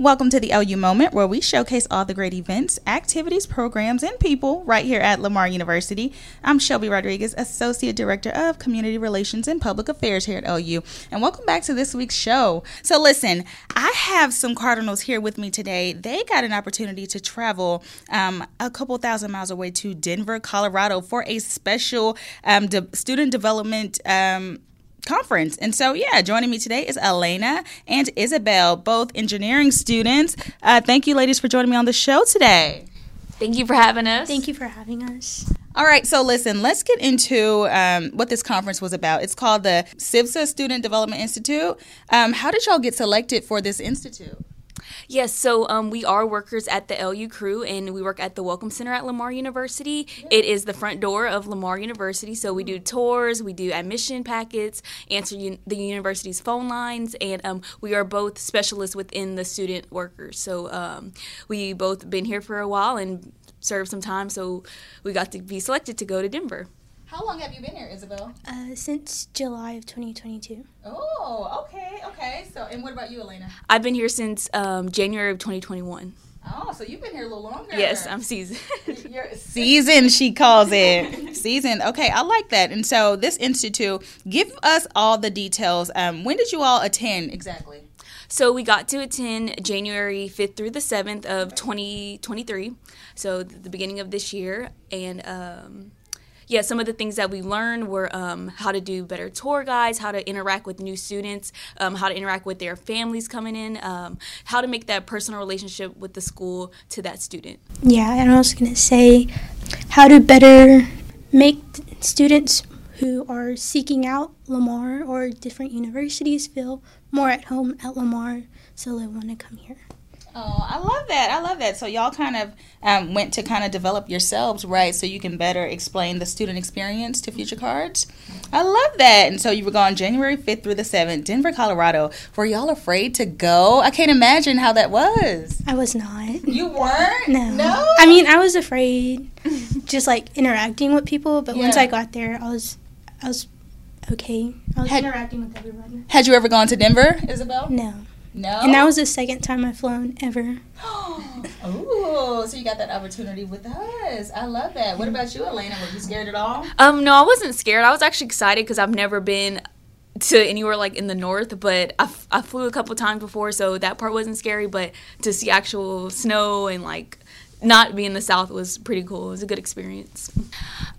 Welcome to the LU Moment, where we showcase all the great events, activities, programs, and people right here at Lamar University. I'm Shelby Rodriguez, Associate Director of Community Relations and Public Affairs here at LU. And welcome back to this week's show. So, listen, I have some Cardinals here with me today. They got an opportunity to travel um, a couple thousand miles away to Denver, Colorado for a special um, de- student development. Um, conference. And so, yeah, joining me today is Elena and Isabel, both engineering students. Uh, thank you, ladies, for joining me on the show today. Thank you for having us. Thank you for having us. All right, so listen, let's get into um, what this conference was about. It's called the CIVSA Student Development Institute. Um, how did y'all get selected for this institute? Yes, so um, we are workers at the LU crew, and we work at the Welcome Center at Lamar University. It is the front door of Lamar University, so we do tours, we do admission packets, answer un- the university's phone lines, and um, we are both specialists within the student workers. So um, we both been here for a while and served some time, so we got to be selected to go to Denver. How long have you been here, Isabel? Uh, since July of 2022. Oh, okay, okay. So, and what about you, Elena? I've been here since um, January of 2021. Oh, so you've been here a little longer. Yes, I'm seasoned. You're seasoned, she calls it. seasoned. Okay, I like that. And so, this institute, give us all the details. Um, when did you all attend exactly? So we got to attend January 5th through the 7th of 2023, so the beginning of this year. And um, yeah, some of the things that we learned were um, how to do better tour guides, how to interact with new students, um, how to interact with their families coming in, um, how to make that personal relationship with the school to that student. Yeah, and I was going to say how to better make students who are seeking out Lamar or different universities feel more at home at Lamar so they want to come here. Oh, I love that. I love that. So y'all kind of um, went to kind of develop yourselves, right? So you can better explain the student experience to future cards. I love that. And so you were gone January 5th through the 7th, Denver, Colorado. Were y'all afraid to go? I can't imagine how that was. I was not. You weren't? No. No? I mean, I was afraid just like interacting with people, but once I got there, I was I was okay. I was Had- interacting with everybody. Had you ever gone to Denver, Isabel? No. No. And that was the second time I've flown ever. oh, so you got that opportunity with us. I love that. What about you, Elena? Were you scared at all? Um, no, I wasn't scared. I was actually excited because I've never been to anywhere like in the north, but I, f- I flew a couple times before, so that part wasn't scary. But to see actual snow and like not being in the south was pretty cool. It was a good experience.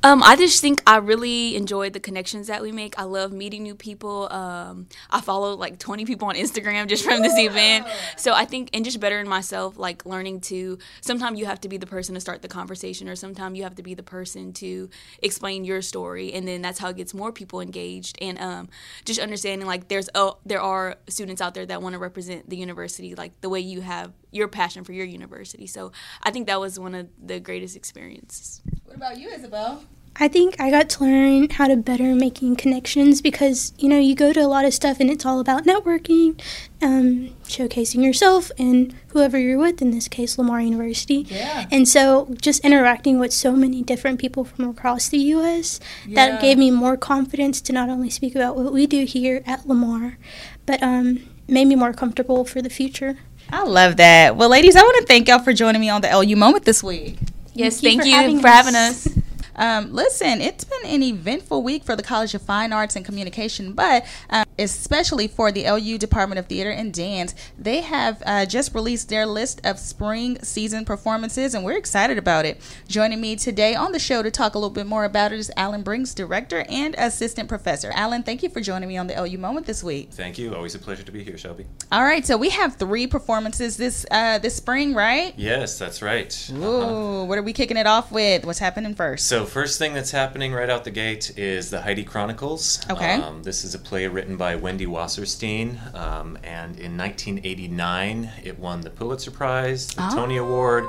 Um, I just think I really enjoyed the connections that we make. I love meeting new people. Um, I follow like 20 people on Instagram just from this event. So I think, and just bettering myself, like learning to, sometimes you have to be the person to start the conversation, or sometimes you have to be the person to explain your story. And then that's how it gets more people engaged. And um, just understanding like there's, oh, there are students out there that want to represent the university like the way you have your passion for your university. So I think that was one of the greatest experiences. What about you, Isabel? I think I got to learn how to better making connections because you know you go to a lot of stuff and it's all about networking, um, showcasing yourself and whoever you're with. In this case, Lamar University. Yeah. And so, just interacting with so many different people from across the U.S. Yeah. that gave me more confidence to not only speak about what we do here at Lamar, but um, made me more comfortable for the future. I love that. Well, ladies, I want to thank y'all for joining me on the LU moment this week. Yes, Thank thank you you, for having for us. having us. Um, listen, it's been an eventful week for the College of Fine Arts and Communication, but um, especially for the LU Department of Theater and Dance. They have uh, just released their list of spring season performances, and we're excited about it. Joining me today on the show to talk a little bit more about it is Alan Brinks, Director and Assistant Professor. Alan, thank you for joining me on the LU Moment this week. Thank you. Always a pleasure to be here, Shelby. All right, so we have three performances this uh, this spring, right? Yes, that's right. Uh-huh. Ooh, what are we kicking it off with? What's happening first? So, first thing that's happening right out the gate is the Heidi Chronicles. Okay. Um, this is a play written by Wendy Wasserstein, um, and in 1989 it won the Pulitzer Prize, the Tony Award.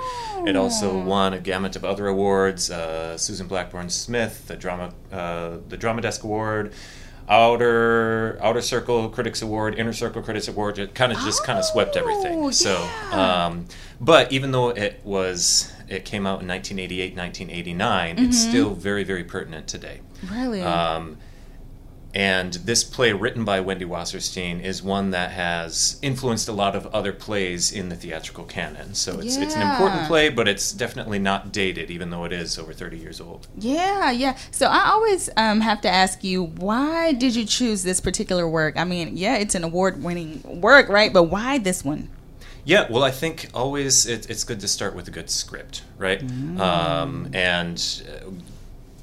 It also won a gamut of other awards: uh, Susan Blackburn Smith, the drama, uh, the Drama Desk Award. Outer Outer Circle Critics Award, Inner Circle Critics Award, it kind of just kind of swept Oh, everything. So, yeah. um, but even though it was it came out in 1988, 1989, it's Mm-hmm. still very very pertinent today. really? Um, and this play, written by Wendy Wasserstein, is one that has influenced a lot of other plays in the theatrical canon. So it's, it's an important play, but it's definitely not dated, even though it is over 30 years old. Yeah, yeah. So I always um, have to ask you, why did you choose this particular work? I mean, yeah, it's an award-winning work, right? But why this one? Yeah, well, I think always it, it's good to start with a good script, right? Um, and uh,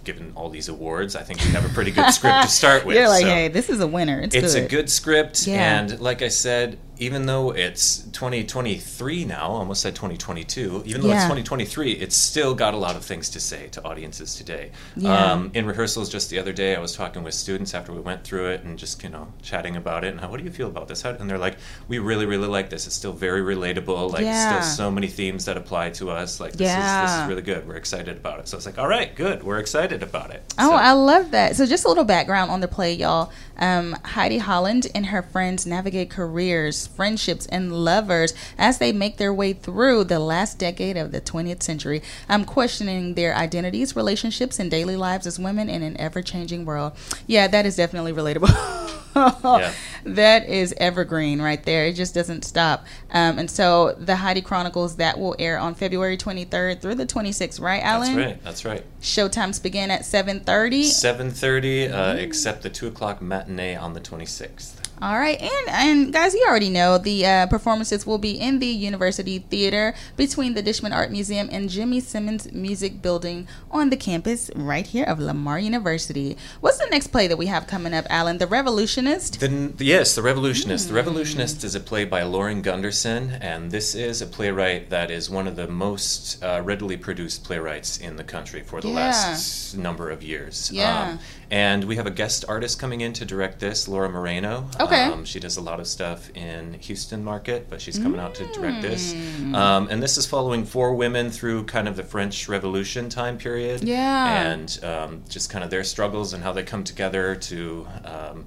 given all these awards, I think we have a pretty good script to start with. You're like, so hey, this is a winner. It's, it's good. a good script, Yeah. and like I said, even though it's 2023 now, almost said 2022, even though Yeah. it's 2023, it's still got a lot of things to say to audiences today. Yeah. Um, in rehearsals just the other day, I was talking with students after we went through it and just, you know, chatting about it and how, what do you feel about this? How, and they're like, we really, really like this. It's still very relatable. Like, Yeah. still so many themes that apply to us. Like, this, is, this is really good. We're excited about it. So it's like, all right, good. We're excited about it. Oh, So- I love that. So, just a little background on the play, y'all. Um, Heidi Holland and her friends navigate careers, friendships, and lovers as they make their way through the last decade of the 20th century. I'm questioning their identities, relationships, and daily lives as women in an ever changing world. Yeah, that is definitely relatable. Yeah. That is evergreen right there. It just doesn't stop. Um, and so, the Heidi Chronicles that will air on February 23rd through the 26th, right, Alan? That's right. That's right. Showtimes begin at 7:30. Seven thirty, uh, except the two o'clock matinee on the twenty sixth. All right, and and guys, you already know the uh, performances will be in the University Theater between the Dishman Art Museum and Jimmy Simmons Music Building on the campus right here of Lamar University. What's the next play that we have coming up, Alan? The Revolutionist. The, yes, The Revolutionist. The Hmm. Revolutionist is a play by Lauren Gunderson, and this is a playwright that is one of the most uh, readily produced playwrights in the country for the Yeah. last number of years. Um, Yeah. and we have a guest artist coming in to direct this, Laura Moreno. Okay. Um, she does a lot of stuff in Houston market, but she's coming out to direct this. Hmm. Um, and this is following four women through kind of the French Revolution time period. Yeah. And um, just kind of their struggles and how they come together to. Um,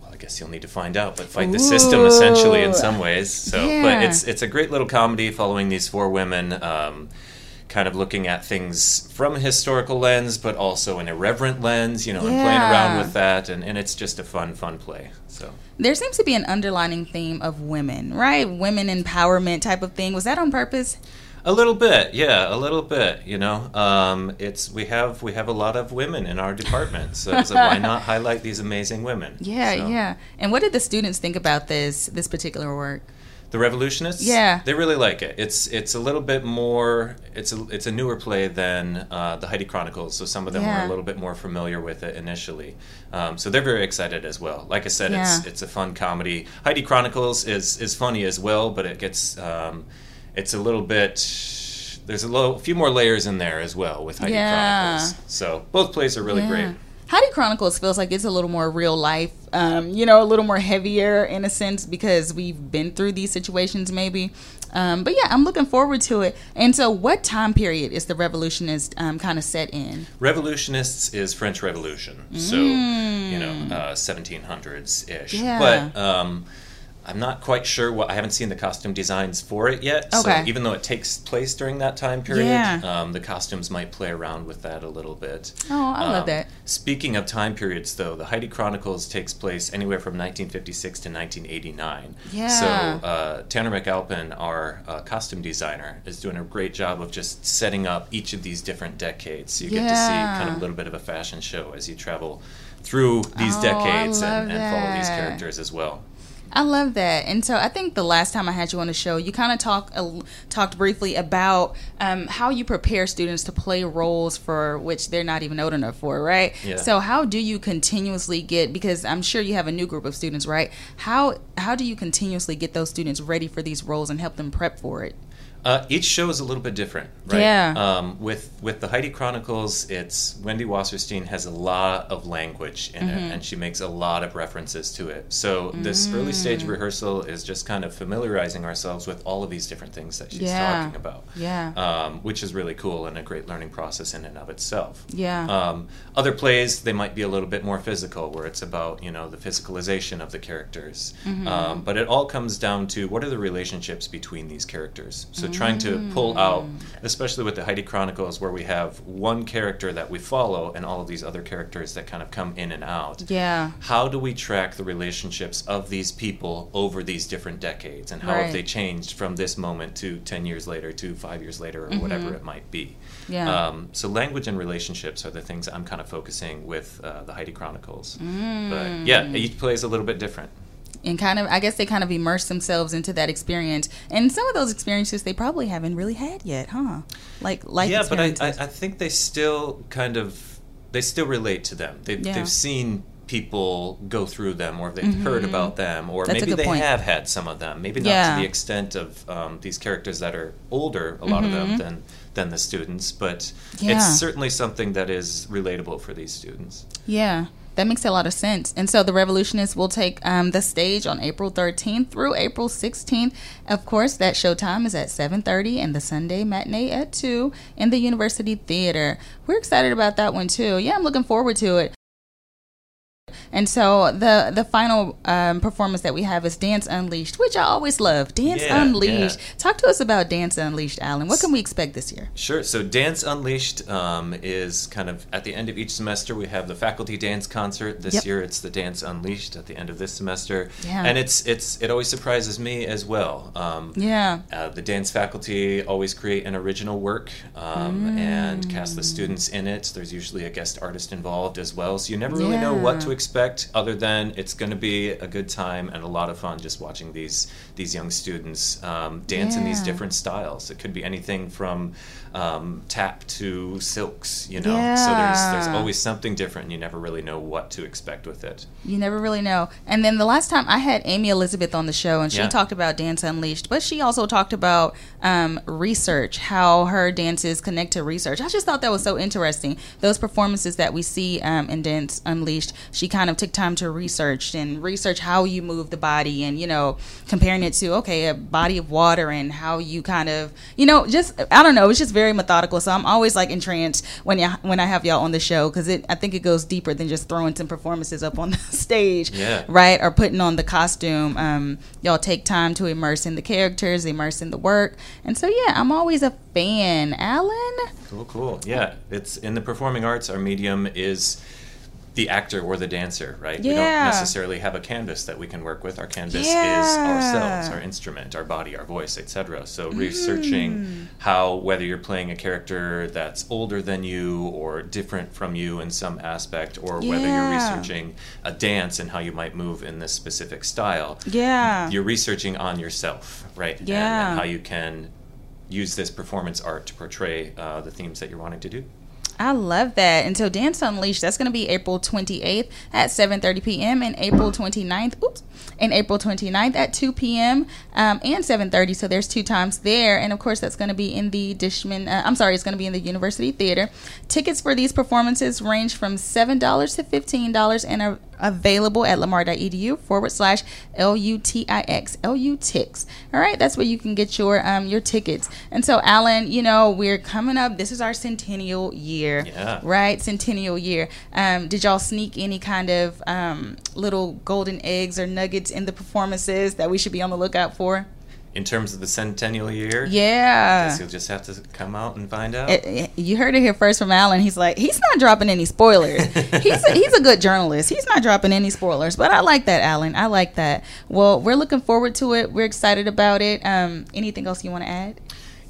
well, I guess you'll need to find out, but fight the system essentially in some ways. So, Yeah. but it's it's a great little comedy following these four women, um, kind of looking at things from a historical lens, but also an irreverent lens, you know, and playing around with that, and, and it's just a fun, fun play. So. There seems to be an underlining theme of women, right? Women empowerment type of thing. Was that on purpose? A little bit, yeah, a little bit. You know, um, it's we have we have a lot of women in our department, so, so why not highlight these amazing women? Yeah, So, yeah. And what did the students think about this this particular work? The Revolutionists, Yeah. they really like it. It's it's a little bit more. It's a it's a newer play than uh, the Heidi Chronicles, so some of them Yeah. were a little bit more familiar with it initially. Um, so they're very excited as well. Like I said, it's Yeah. it's a fun comedy. Heidi Chronicles is is funny as well, but it gets um, it's a little bit. There's a little, few more layers in there as well with Heidi Yeah. Chronicles. So both plays are really great. Heidi Chronicles feels like it's a little more real life, um, you know, a little more heavier in a sense because we've been through these situations, maybe. Um, but yeah, I'm looking forward to it. And so, what time period is the Revolutionist um, kind of set in? Revolutionists is French Revolution, so you know, uh, 1700s ish. Mm. Yeah. But um, I'm not quite sure what. I haven't seen the costume designs for it yet. Okay. So even though it takes place during that time period, Yeah. um, the costumes might play around with that a little bit. Oh, I love Um, that. Speaking of time periods, though, the Heidi Chronicles takes place anywhere from 1956 to 1989. Yeah. So uh, Tanner McAlpin, our uh, costume designer, is doing a great job of just setting up each of these different decades. So you get to see kind of a little bit of a fashion show as you travel through these Oh, decades and, and follow these characters as well. I love that, and so I think the last time I had you on the show, you kind of talked uh, talked briefly about um, how you prepare students to play roles for which they're not even old enough for, right? Yeah. So how do you continuously get? Because I'm sure you have a new group of students, right? How how do you continuously get those students ready for these roles and help them prep for it? Uh, each show is a little bit different, right? Yeah. Um, with with the Heidi Chronicles, it's Wendy Wasserstein has a lot of language in Mm-hmm. it, and she makes a lot of references to it. So this early Mm. stage rehearsal is just kind of familiarizing ourselves with all of these different things that she's Yeah. talking about. Yeah. Um, which is really cool and a great learning process in and of itself. Yeah. Um, other plays they might be a little bit more physical, where it's about you know the physicalization of the characters. Um, but it all comes down to what are the relationships between these characters. So trying to pull out, especially with the Heidi Chronicles, where we have one character that we follow and all of these other characters that kind of come in and out. Yeah. How do we track the relationships of these people over these different decades, and how Right. have they changed from this moment to ten years later, to five years later, or whatever it might be? Mm-hmm. Yeah. Um, so language and relationships are the things I'm kind of focusing with uh, the Heidi Chronicles. Mm. But yeah, each play is a little bit different. And kind of i guess they kind of immerse themselves into that experience and some of those experiences they probably haven't really had yet huh like like yeah, but I, I. I think they still kind of they still relate to them. They've, Yeah. they've seen people go through them, or they've heard about them, or Mm-hmm. That's maybe they point. have had some of them. Maybe not Yeah. to the extent of um, these characters that are older, a lot of them than than the students, but Mm-hmm. Yeah. it's certainly something that is relatable for these students. Yeah, that makes a lot of sense. And so the Revolutionists will take um, the stage on April 13th through April 16th. Of course, that showtime is at 7:30 and the Sunday matinee at 2 in the University Theater. We're excited about that one too. Yeah, I'm looking forward to it. And so the the final um, performance that we have is Dance Unleashed, which I always love. Dance Yeah, Unleashed. yeah. Talk to us about Dance Unleashed, Alan. What can we expect this year? Sure. So Dance Unleashed um, is kind of at the end of each semester. We have the faculty dance concert. This Yep. year, it's the Dance Unleashed at the end of this semester. Yeah. And it's it's it always surprises me as well. Um, Yeah. Uh, the dance faculty always create an original work um, and cast the students in it. There's usually a guest artist involved as well, so you never really know what to expect. Other than it's going to be a good time and a lot of fun just watching these these young students um, dance in these different styles. It could be anything from um, tap to silks, you know. Yeah. So there's there's always something different, and you never really know what to expect with it. You never really know. And then the last time I had Amy Elizabeth on the show, and she Yeah. talked about Dance Unleashed, but she also talked about um, research, how her dances connect to research. I just thought that was so interesting. Those performances that we see um, in Dance Unleashed, she kind of took time to research and research how you move the body, and you know, comparing it to okay, a body of water and how you kind of, you know, just I don't know. It's just very methodical. So I'm always like entranced when you when I have y'all on the show because it I think it goes deeper than just throwing some performances up on the stage Yeah. right? Or putting on the costume. Um, y'all take time to immerse in the characters, immerse in the work. And so, yeah, I'm always a fan. Alan? Cool, cool. Yeah, it's in the performing arts. Our medium is the actor or the dancer, right? We don't necessarily have a canvas that we can work with. Our canvas is ourselves, our instrument, our body, our voice, etc. So Mm. researching how whether you're playing a character that's older than you or different from you in some aspect, or whether you're researching a dance and how you might move in this specific style Yeah. you're researching on yourself, right? And- Yeah. And, how you can use this performance art to portray uh, the themes that you're wanting to do. I love that. And so Dance Unleashed, that's going to be April 28th at 7.30 p.m. and April 29th, oops, and April 29th at 2 p.m. Um, and 7.30. So there's two times there. And of course, that's going to be in the Dishman, uh, I'm sorry, it's going to be in the University Theater. Tickets for these performances range from $7 to $15 and are available at lamar.edu forward slash L-U-T-I-X, L-U-Tix. All right, that's where you can get your um, your tickets. And so, Alan, you know, we're coming up. This is our centennial year, Yeah. right? Centennial year. Um, did y'all sneak any kind of um, little golden eggs or nuggets in the performances that we should be on the lookout for? In terms of the centennial year, Yeah. guess you'll just have to come out and find out. It- it- you heard it here first from Alan. He's like, he's not dropping any spoilers. he's a, he's a good journalist. He's not dropping any spoilers. But I like that, Alan. I like that. Well, we're looking forward to it. We're excited about it. Um, anything else you want to add?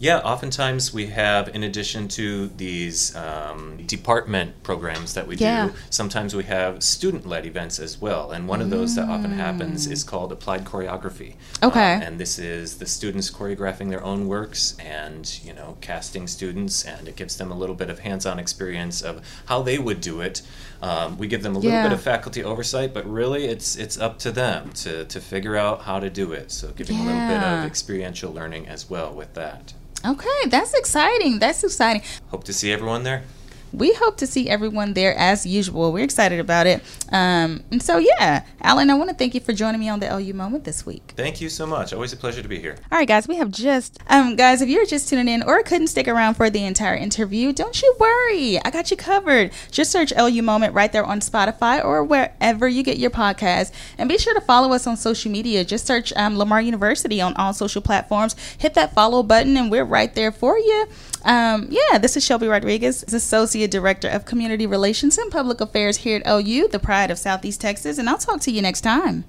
Yeah, oftentimes we have, in addition to these um, department programs that we Yeah. do, sometimes we have student led events as well. And one of those that often happens Mm. is called applied choreography. Okay. Uh, and this is the students choreographing their own works and, you know, casting students, and it gives them a little bit of hands on experience of how they would do it. Um, we give them a little Yeah. bit of faculty oversight, but really it's it's up to them to, to figure out how to do it. So giving a little bit of experiential learning as well with that. Okay, that's exciting. That's exciting. Hope to see everyone there. We hope to see everyone there as usual. We're excited about it. Um, and so, yeah, Alan, I want to thank you for joining me on the LU Moment this week. Thank you so much. Always a pleasure to be here. All right, guys, we have just, um, guys, if you're just tuning in or couldn't stick around for the entire interview, don't you worry. I got you covered. Just search LU Moment right there on Spotify or wherever you get your podcast. And be sure to follow us on social media. Just search um, Lamar University on all social platforms. Hit that follow button, and we're right there for you. Um, yeah, this is Shelby Rodriguez, Associate Director of Community Relations and Public Affairs here at LU, the pride of Southeast Texas, and I'll talk to you next time.